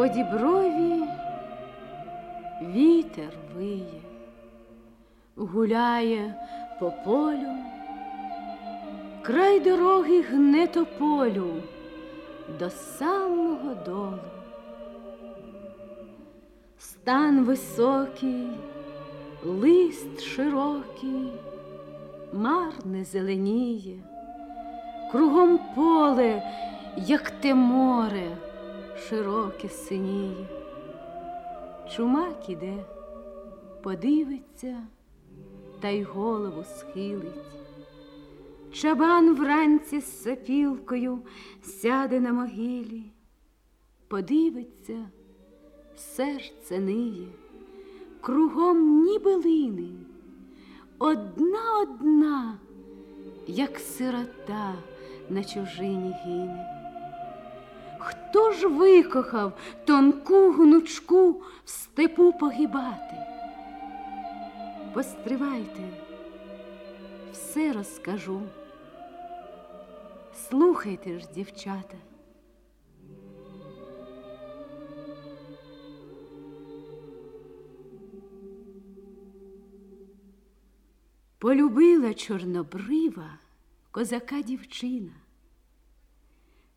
По діброві вітер виє, гуляє по полю, край дороги гне тополю до самого долу. Стан високий, лист широкий, марне зеленіє, кругом поле, як те море, широке синіє. Чумак іде, подивиться та й голову схилить. Чабан вранці з сапілкою сяде на могилі, подивиться, серце ниє, кругом ніби лини, одна одна, як сирота на чужині гине. Хто ж викохав тонку гнучку в степу погибати? Постривайте, все розкажу. Слухайте ж, дівчата. Полюбила чорнобрива козака дівчина.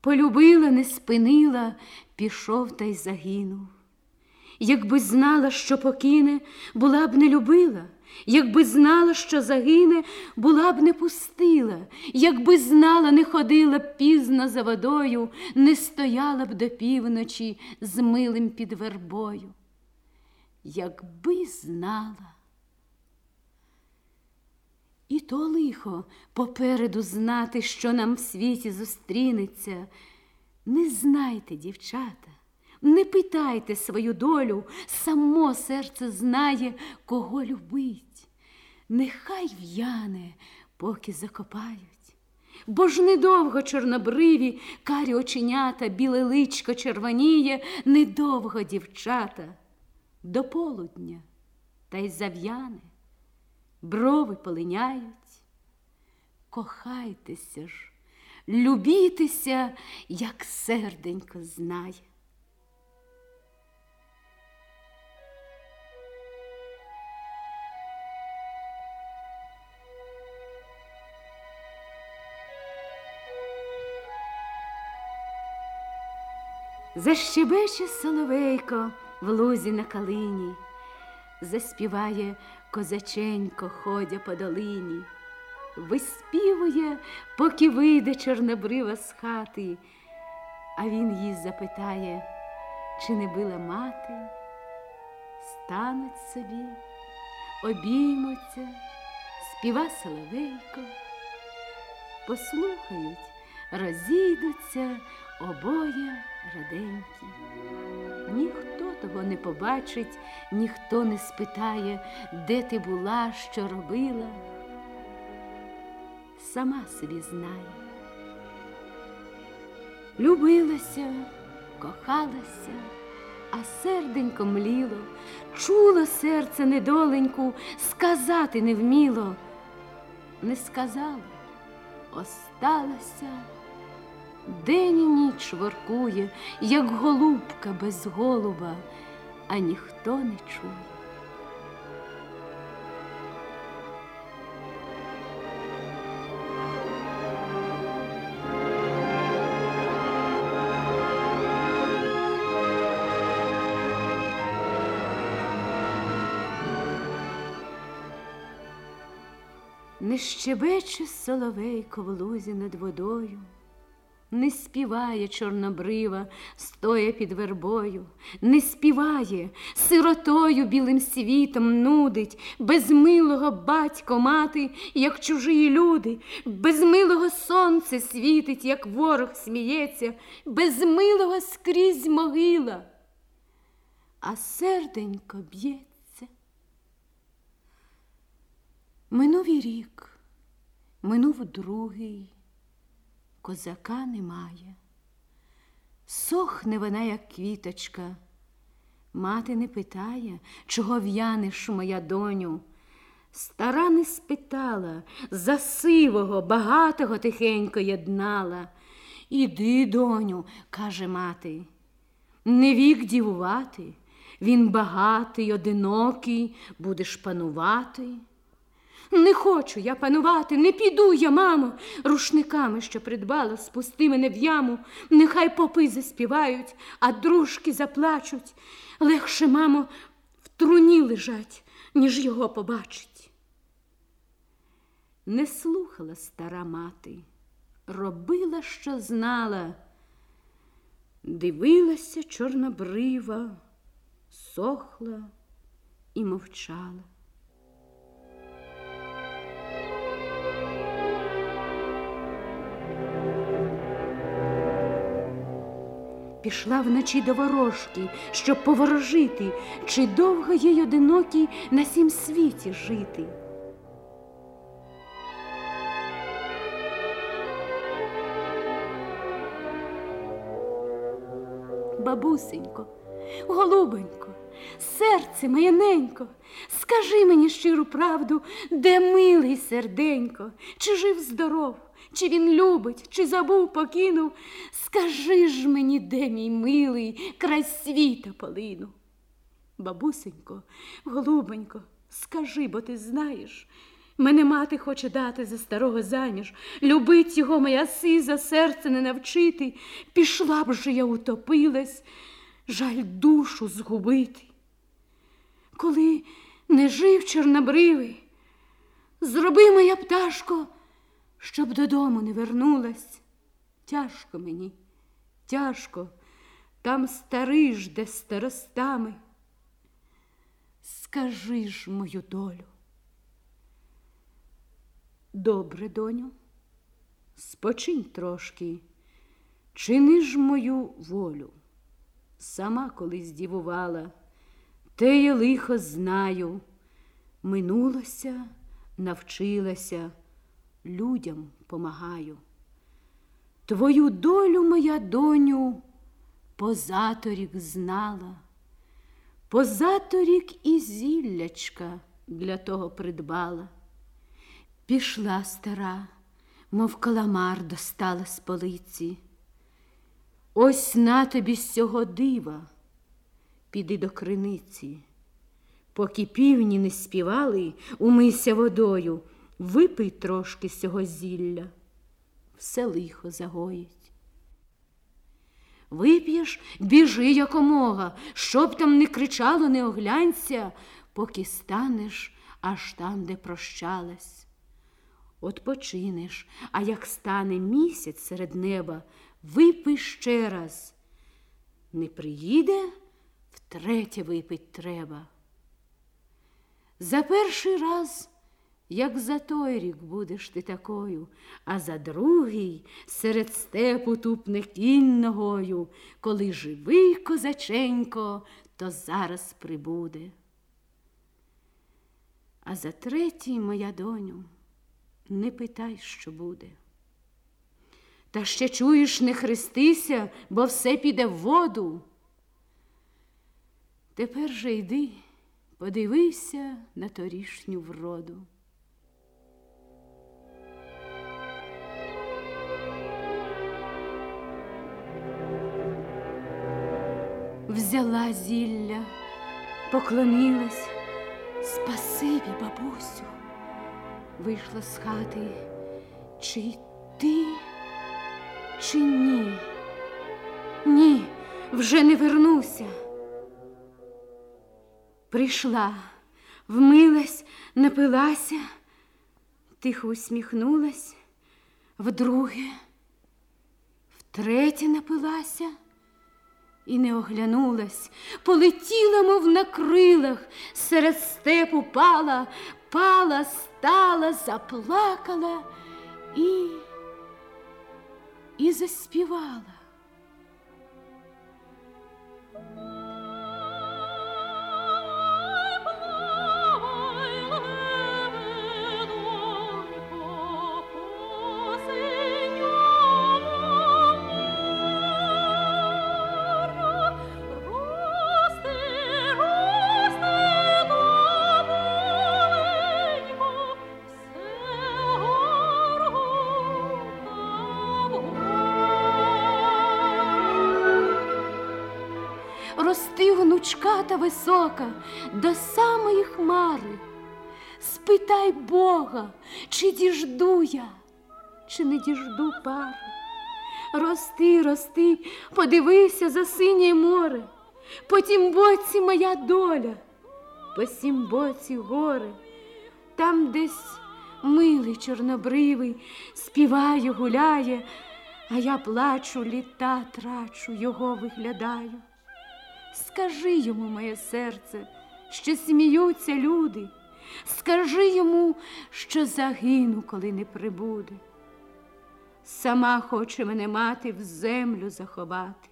Полюбила, не спинила, пішов та й загинув. Якби знала, що покине, була б не любила, якби знала, що загине, була б не пустила, якби знала, не ходила б пізно за водою, не стояла б до півночі з милим під вербою. Якби знала. І то лихо попереду знати, що нам в світі зустрінеться. Не знайте, дівчата, не питайте свою долю, само серце знає, кого любить. Нехай в'яне, поки закопають. Бо ж недовго чорнобриві, карі оченята, біле личко червоніє, недовго дівчата, до полудня та й зав'яне брови полиняють. Кохайтеся ж, любітеся, як серденько знає. Защебече соловейко в лузі на калині, заспіває козаченько ходя по долині, виспівує, поки вийде чорнобрива з хати, а він їй запитає, чи не била мати, стануть собі, обіймуться, співа соловейко, послухають, розійдуться обоє раденькі. Ніхто того не побачить, ніхто не спитає, де ти була, що робила. Сама собі знає. Любилася, кохалася, а серденько мліло, чуло серце недоленьку, сказати не вміло. Не сказала, осталася. День і ніч воркує, як голубка без голуба, а ніхто не чує. Не щебече соловейко в лузі над водою. Не співає чорнобрива, стоя під вербою, не співає, сиротою білим світом нудить, без милого батько мати, як чужі люди, без милого сонце світить, як ворог сміється, без милого скрізь могила, а серденько б'ється. Минув і рік, минув другий козака немає. Сохне вона, як квіточка. Мати не питає, чого в'янеш, моя доню. Стара не спитала, за сивого, багатого тихенько єднала. Іди, доню, каже мати. не вік дівувати, він багатий, одинокий, будеш панувати. Не хочу я панувати, не піду я, мамо, рушниками, що придбала, спусти мене в яму, нехай попи заспівають, а дружки заплачуть. Легше, мамо, в труні лежать, ніж його побачить. Не слухала стара мати, робила, що знала, дивилася чорнобрива, сохла і мовчала. Пішла вночі до ворожки, щоб поворожити, чи довго їй одинокій на сім світі жити. Бабусенько, голубенько, серце моє ненько, скажи мені щиру правду, де милий серденько, чи жив здоров, чи він любить, чи забув, покинув. Скажи ж мені, де мій милий, край світа полину. Бабусенько, голубенько, скажи, бо ти знаєш. Мене мати хоче дати за старого заміж, любить його моя сиза, серце не навчити. Пішла б же я утопилась, жаль душу згубити. Коли не жив чорнобривий, зроби моя пташко, щоб додому не вернулась. Тяжко мені, тяжко, там старий жде старостами. Скажи ж мою долю. Добре, доню, спочинь трошки, чини ж мою волю. Сама колись дівувала, те я лихо знаю, минулося, навчилася, людям помагаю. Твою долю, моя доню, позаторік знала, позаторік і зіллячка для того придбала. Пішла стара, мов каламар достала з полиці. Ось на тобі з цього дива, піди до криниці. Поки півні не співали, умийся водою, випий трошки з цього зілля, все лихо загоїть. Вип'єш, біжи якомога, щоб там не кричало, не оглянься, поки станеш аж там, де прощалась. Отпочинеш, а як стане місяць серед неба, випий ще раз. Не приїде, втретє випить треба. За перший раз, як за той рік будеш ти такою, а за другий серед степу тупне кінь ногою, коли живий козаченько, то зараз прибуде. А за третій, моя доню, не питай, що буде. Та ще чуєш, не хрестися, бо все піде в воду. Тепер же йди, подивися на торішню вроду. Взяла зілля, поклонилась, спасибі, бабусю вийшла з хати, чи ти, чи ні? Ні, вже не вернуся. Прийшла, вмилась, напилася, тихо усміхнулась, вдруге, втретє напилася і не оглянулась, полетіла, мов на крилах, серед степу пала, пала, стала, заплакала і, і заспівала. Тонка та висока, до самої хмари. Спитай Бога, чи діжду я, чи не діжду пари. Рости, рости, подивися за синє море, по тім боці моя доля, по сім боці горе, там десь милий чорнобривий співає, гуляє, а я плачу, літа трачу, його виглядаю. Скажи йому, моє серце, що сміються люди, скажи йому, що загину, коли не прибуде. Сама хоче мене мати в землю заховати.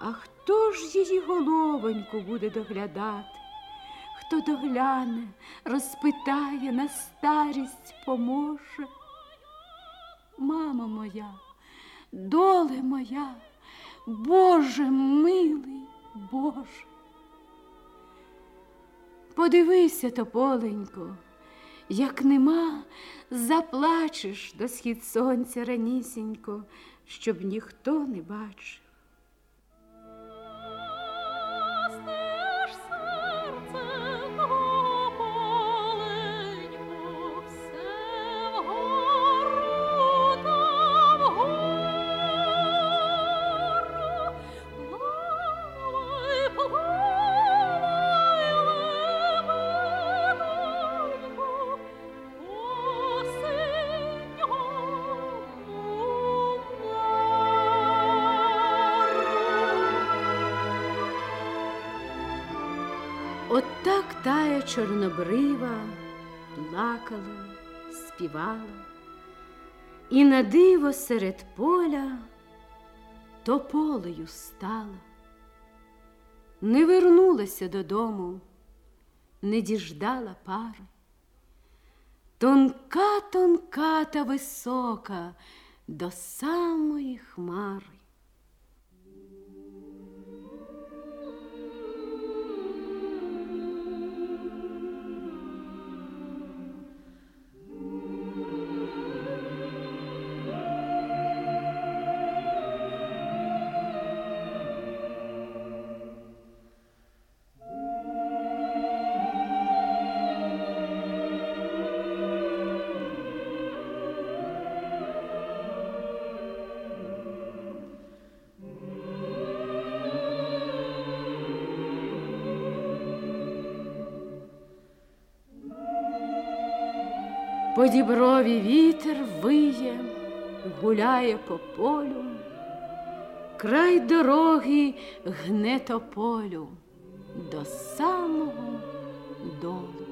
А хто ж її головоньку буде доглядати? Хто догляне, розпитає, на старість поможе? Мама моя, доле моя, Боже милий, Боже. Подивися, тополенько, як нема, заплачеш до схід сонця ранісінько, щоб ніхто не бачив. От так тая чорнобрива плакала, співала, і на диво серед поля тополею стала. Не вернулася додому, не діждала пари. Тонка, тонка та висока до самої хмари. По діброві вітер виє, гуляє по полю, край дороги гне тополю до самого долу.